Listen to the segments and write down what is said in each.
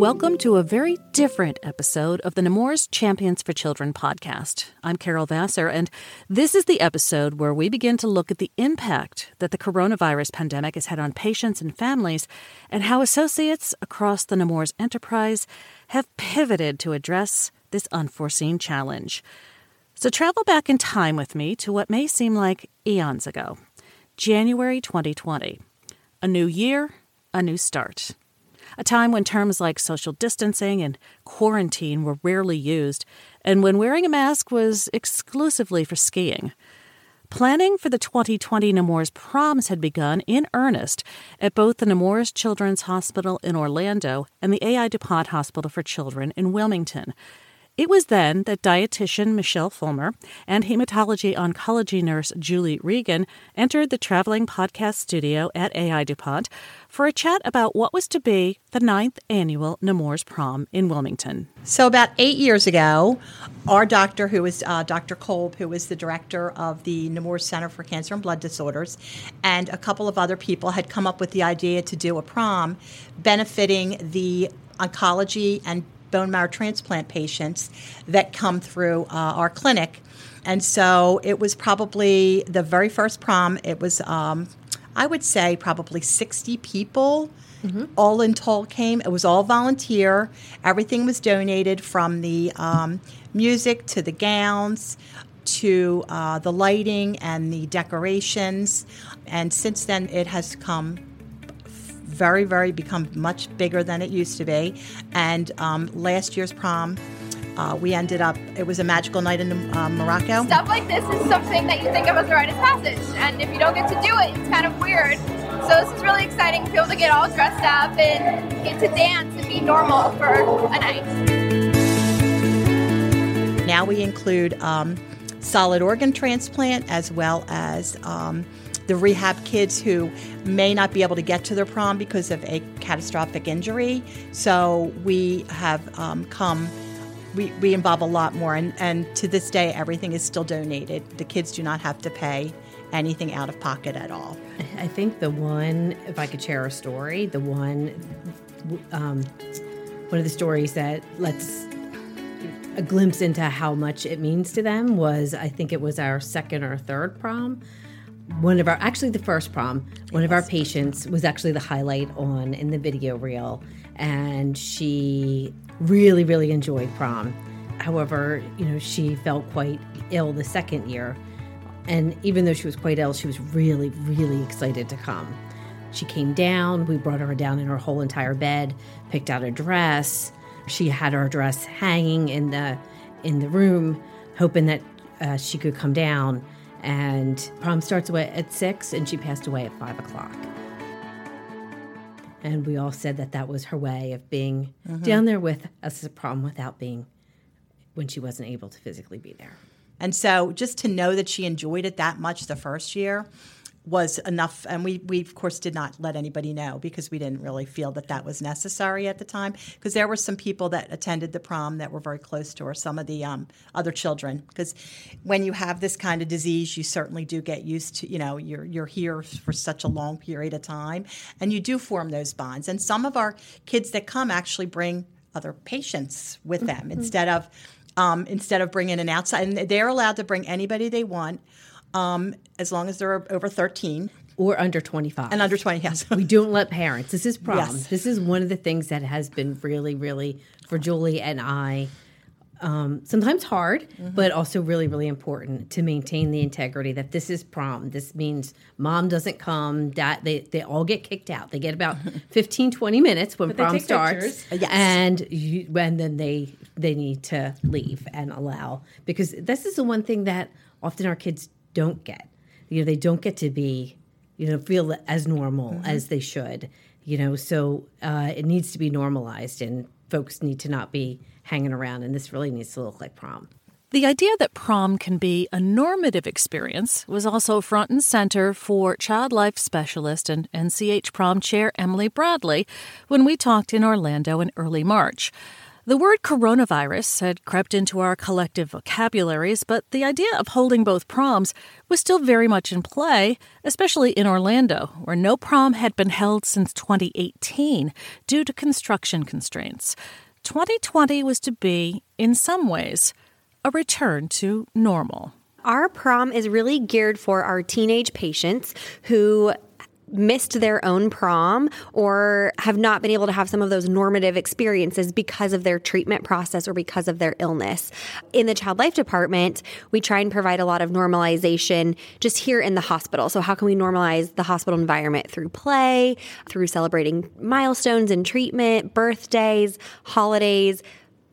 Welcome to a very different episode of the Nemours Champions for Children podcast. I'm Carol Vassar, and this is the episode where we begin to look at the impact that the coronavirus pandemic has had on patients and families, and how associates across the Nemours enterprise have pivoted to address this unforeseen challenge. So travel back in time with me to what may seem like eons ago January 2020. A new year, a new start. A time when terms like social distancing and quarantine were rarely used, and when wearing a mask was exclusively for skiing. Planning for the 2020 Nemours proms had begun in earnest at both the Nemours Children's Hospital in Orlando and the A.I. DuPont Hospital for Children in Wilmington. It was then that dietitian Michelle Fulmer and hematology oncology nurse Julie Reegan entered the traveling podcast studio at AI DuPont for a chat about what was to be the ninth annual Nemours Prom in Wilmington. So, about eight years ago, our doctor, who was uh, Dr. Kolb, who was the director of the Nemours Center for Cancer and Blood Disorders, and a couple of other people had come up with the idea to do a prom benefiting the oncology and bone marrow transplant patients that come through uh, our clinic. And so it was probably the very first prom. It was, um, I would say, probably 60 people. Mm-hmm. All in total came. It was all volunteer. Everything was donated from the um, music to the gowns to uh, the lighting and the decorations. And since then, it has come very, very become much bigger than it used to be. And um, last year's prom, uh, we ended up, it was a magical night in uh, Morocco. Stuff like this is something that you think of as a rite of passage. And if you don't get to do it, it's kind of weird. So this is really exciting to be able to get all dressed up and get to dance and be normal for a night. Now we include um, solid organ transplant as well as um, the rehab kids who may not be able to get to their prom because of a catastrophic injury. So we have um, come. We, we involve a lot more, and, and to this day, everything is still donated. The kids do not have to pay anything out of pocket at all. I think the one, if I could share a story, the one, um, one of the stories that lets a glimpse into how much it means to them was I think it was our second or third prom one of our actually the first prom one of our patients was actually the highlight on in the video reel. And she really really enjoyed prom. However you know she felt quite ill the second year. And even though she was quite ill she was really really excited to come. She came down we brought her down in her whole entire bed picked out a dress. She had her dress hanging in the in the room hoping that uh, she could come down and prom starts away at six, and she passed away at five o'clock. And we all said that that was her way of being mm-hmm. down there with us as a prom without being when she wasn't able to physically be there. And so just to know that she enjoyed it that much the first year was enough and we, we of course did not let anybody know because we didn't really feel that that was necessary at the time because there were some people that attended the prom that were very close to her some of the um, other children because when you have this kind of disease you certainly do get used to you know you're, you're here for such a long period of time and you do form those bonds and some of our kids that come actually bring other patients with them mm-hmm. instead of um, instead of bringing an outside and they're allowed to bring anybody they want um, as long as they're over 13 or under 25 and under 20 yes. We don't let parents this is prom yes. this is one of the things that has been really really for julie and i um, sometimes hard mm-hmm. but also really really important to maintain the integrity that this is prom. This means mom doesn't come dad they, they all get kicked out. They get about 15 20 minutes when but prom starts. yes. and you, and then they they need to leave and allow. Because this is the one thing that often our kids don't get. You know, they don't get to be, you know, feel as normal mm-hmm. as they should. You know, so uh, it needs to be normalized, and folks need to not be hanging around. And this really needs to look like prom. The idea that prom can be a normative experience was also front and center for child life specialist and NCH prom chair Emily Bradley when we talked in Orlando in early March. The word coronavirus had crept into our collective vocabularies, but the idea of holding both proms was still very much in play, especially in Orlando, where no prom had been held since 2018 due to construction constraints. 2020 was to be, in some ways, a return to normal. Our prom is really geared for our teenage patients who missed their own prom or have not been able to have some of those normative experiences because of their treatment process or because of their illness. In the child life department, we try and provide a lot of normalization just here in the hospital. So, how can we normalize the hospital environment through play, through celebrating milestones in treatment, birthdays, holidays?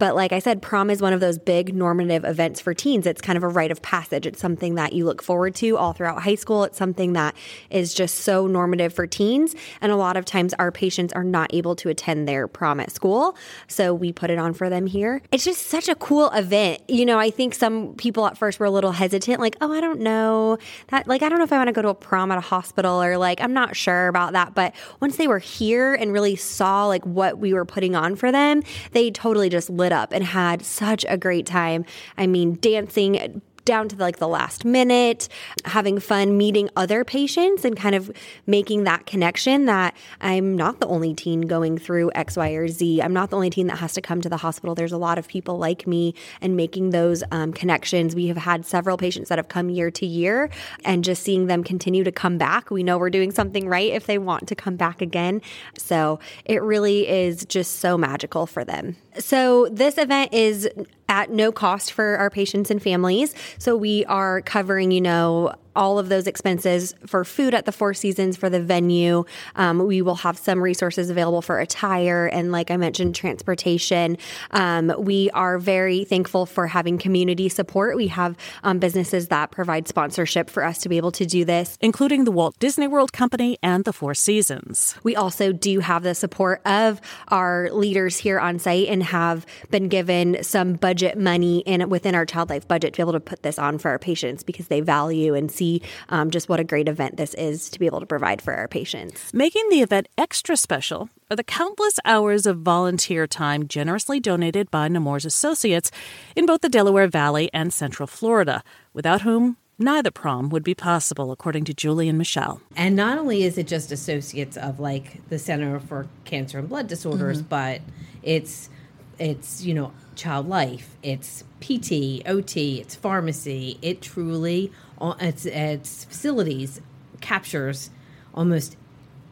But like I said, prom is one of those big normative events for teens. It's kind of a rite of passage. It's something that you look forward to all throughout high school. It's something that is just so normative for teens. And a lot of times our patients are not able to attend their prom at school. So we put it on for them here. It's just such a cool event. You know, I think some people at first were a little hesitant, like, oh, I don't know that, like, I don't know if I want to go to a prom at a hospital or like, I'm not sure about that. But once they were here and really saw like what we were putting on for them, they totally just lit up and had such a great time. I mean, dancing, down to like the last minute, having fun meeting other patients and kind of making that connection that I'm not the only teen going through X, Y, or Z. I'm not the only teen that has to come to the hospital. There's a lot of people like me and making those um, connections. We have had several patients that have come year to year and just seeing them continue to come back. We know we're doing something right if they want to come back again. So it really is just so magical for them. So this event is at no cost for our patients and families. So we are covering, you know, all of those expenses for food at the Four Seasons for the venue. Um, we will have some resources available for attire and, like I mentioned, transportation. Um, we are very thankful for having community support. We have um, businesses that provide sponsorship for us to be able to do this, including the Walt Disney World Company and the Four Seasons. We also do have the support of our leaders here on site and have been given some budget money in within our child life budget to be able to put this on for our patients because they value and see um, just what a great event this is to be able to provide for our patients. Making the event extra special are the countless hours of volunteer time generously donated by Nemours Associates in both the Delaware Valley and Central Florida, without whom neither prom would be possible, according to Julie and Michelle. And not only is it just associates of like the Center for Cancer and Blood Disorders, mm-hmm. but it's it's you know child life, it's PT, OT, it's pharmacy. It truly its its facilities captures almost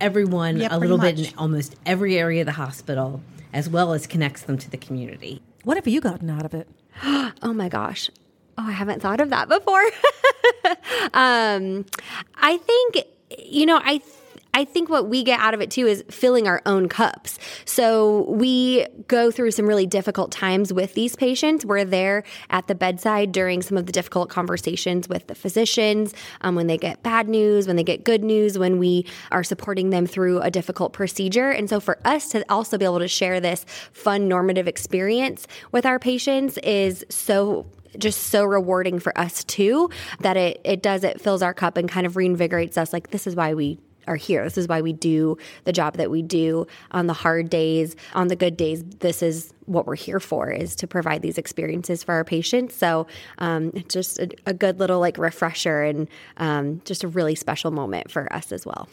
everyone yeah, a little much. bit in almost every area of the hospital, as well as connects them to the community. What have you gotten out of it? oh my gosh. Oh, I haven't thought of that before. um, I think, you know, I I think what we get out of it too is filling our own cups. So we go through some really difficult times with these patients. We're there at the bedside during some of the difficult conversations with the physicians, um, when they get bad news, when they get good news, when we are supporting them through a difficult procedure. And so for us to also be able to share this fun normative experience with our patients is so just so rewarding for us too that it it does it fills our cup and kind of reinvigorates us like this is why we are here. This is why we do the job that we do on the hard days, on the good days. This is what we're here for is to provide these experiences for our patients. So um, just a, a, good little like refresher and um, just a really special moment for us as well.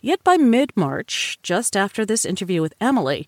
Yet by mid March, just after this interview with Emily,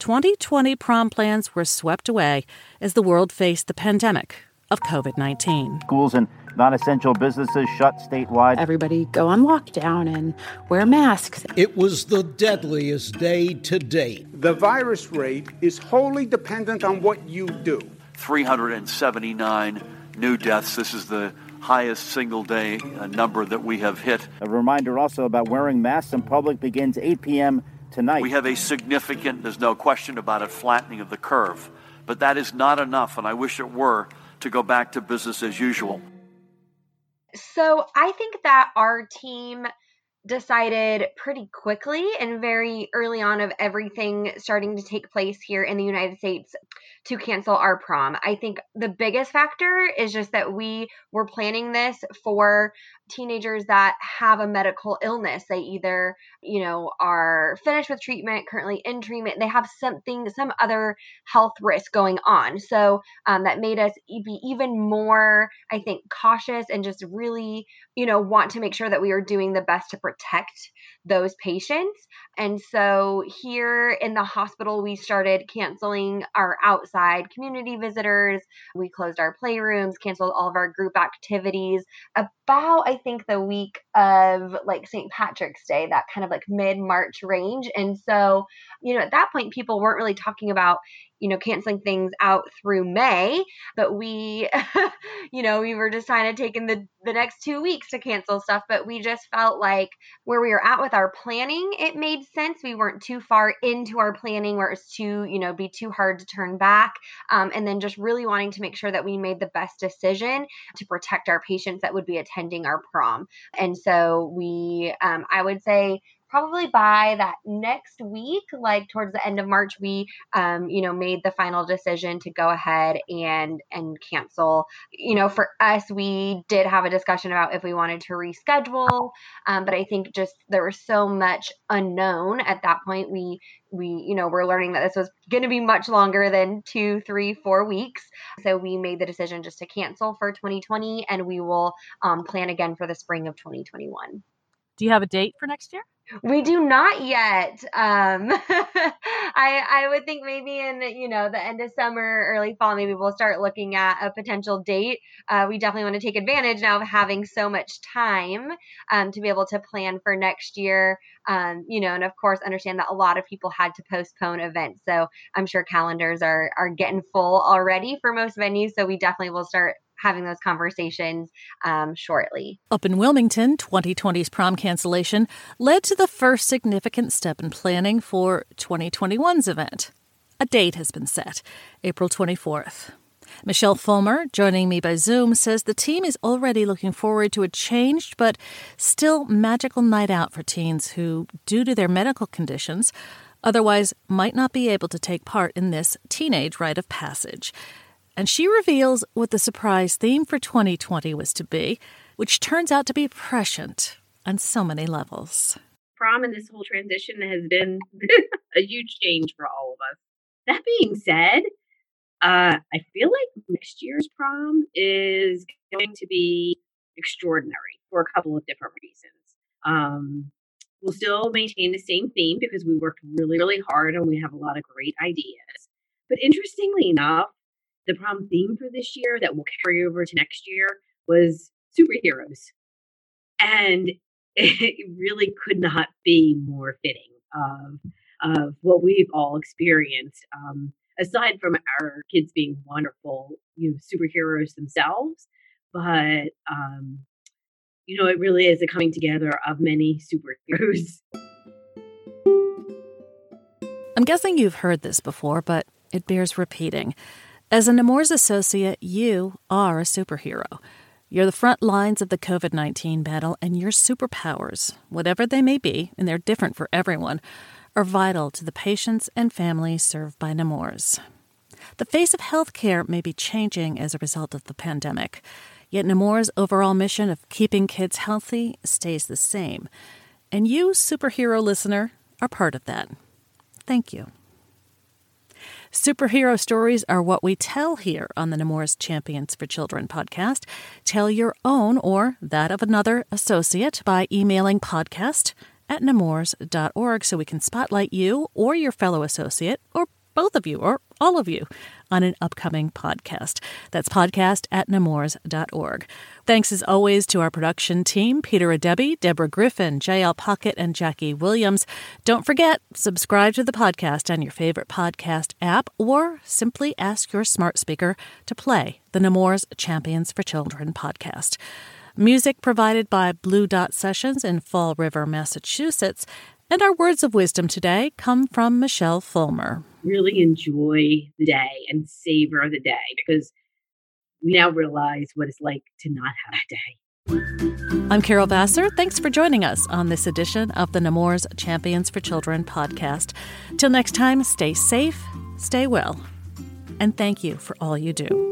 2020 prom plans were swept away as the world faced the pandemic of COVID 19. Schools and non essential businesses shut statewide. Everybody go on lockdown and wear masks. It was the deadliest day to date. The virus rate is wholly dependent on what you do. 379 new deaths. This is the highest single day uh, number that we have hit. A reminder also about wearing masks in public begins 8 p.m. tonight. We have a significant, there's no question about it, flattening of the curve But that is not enough, and I wish it were, to go back to business as usual. So I think that our team decided pretty quickly and very early on of everything starting to take place here in the United States to cancel our prom. I think the biggest factor is just that we were planning this for teenagers that have a medical illness. They either, you know, are finished with treatment, currently in treatment, they have something, some other health risk going on. So um, that made us be even more, I think, cautious and just really, you know, want to make sure that we are doing the best to protect those patients. And so here in the hospital, we started canceling our outside community visitors. We closed our playrooms, canceled all of our group activities about, I think, the week of like St. Patrick's Day, that kind of like mid March range. And so, you know, at that point, people weren't really talking about, you know, canceling things out through May, but we, you know, we were just kind of taking the, the next two weeks to cancel stuff. But we just felt like where we were at with our planning, it made sense. We weren't too far into our planning where it's too, you know, be too hard to turn back. Um, and then just really wanting to make sure that we made the best decision to protect our patients that would be attending our prom. And so we, um, I would say, probably by that next week, like towards the end of March, we, um, you know, made the final decision to go ahead and and cancel. You know, for us, we did have a discussion about if we wanted to reschedule, um, but I think just there was so much unknown at that point. We we you know we're learning that this was going to be much longer than two three four weeks so we made the decision just to cancel for 2020 and we will um, plan again for the spring of 2021 do you have a date for next year we do not yet. Um, I I would think maybe in you know the end of summer, early fall, maybe we'll start looking at a potential date. Uh, we definitely want to take advantage now of having so much time um, to be able to plan for next year. Um, you know, and of course, understand that a lot of people had to postpone events, so I'm sure calendars are are getting full already for most venues. So we definitely will start having those conversations um, shortly. Up in Wilmington, 2020's prom cancellation led to the first significant step in planning for 2021's event. A date has been set, April 24th. Michelle Fulmer, joining me by Zoom, says the team is already looking forward to a changed but still magical night out for teens who, due to their medical conditions, otherwise might not be able to take part in this teenage rite of passage and she reveals what the surprise theme for 2020 was to be, which turns out to be prescient on so many levels. Prom and this whole transition has been a huge change for all of us. That being said, uh, I feel like next year's prom is going to be extraordinary for a couple of different reasons. Um, we'll still maintain the same theme because we worked really, really hard and we have a lot of great ideas. But interestingly enough, the prom theme for this year that will carry over to next year was superheroes. And it really could not be more fitting of, of what we've all experienced. Um, aside from our kids being wonderful, you know, superheroes themselves, but um, you know, it really is a coming together of many superheroes. I'm guessing you've heard this before, but it bears repeating. As a Nemours associate, you are a superhero. You're the front lines of the COVID 19 battle, and your superpowers, whatever they may be, and they're different for everyone, are vital to the patients and families served by Nemours. The face of healthcare may be changing as a result of the pandemic, yet Nemours' overall mission of keeping kids healthy stays the same. And you, superhero listener, are part of that. Thank you. Superhero stories are what we tell here on the Nemours Champions for Children podcast. Tell your own or that of another associate by emailing podcast at nemours.org so we can spotlight you or your fellow associate or both of you or all of you on an upcoming podcast. That's podcast at nemours.org. Thanks as always to our production team, Peter Adebi, Deborah Griffin, J.L. Pocket, and Jackie Williams. Don't forget, subscribe to the podcast on your favorite podcast app or simply ask your smart speaker to play the Nemours Champions for Children podcast. Music provided by Blue Dot Sessions in Fall River, Massachusetts And our words of wisdom today come from Michelle Fulmer. Really enjoy the day and savor the day because we now realize what it's like to not have a day. I'm Carol Vassar. Thanks for joining us on this edition of the Nemours Champions for Children podcast. Till next time, stay safe, stay well, and thank you for all you do.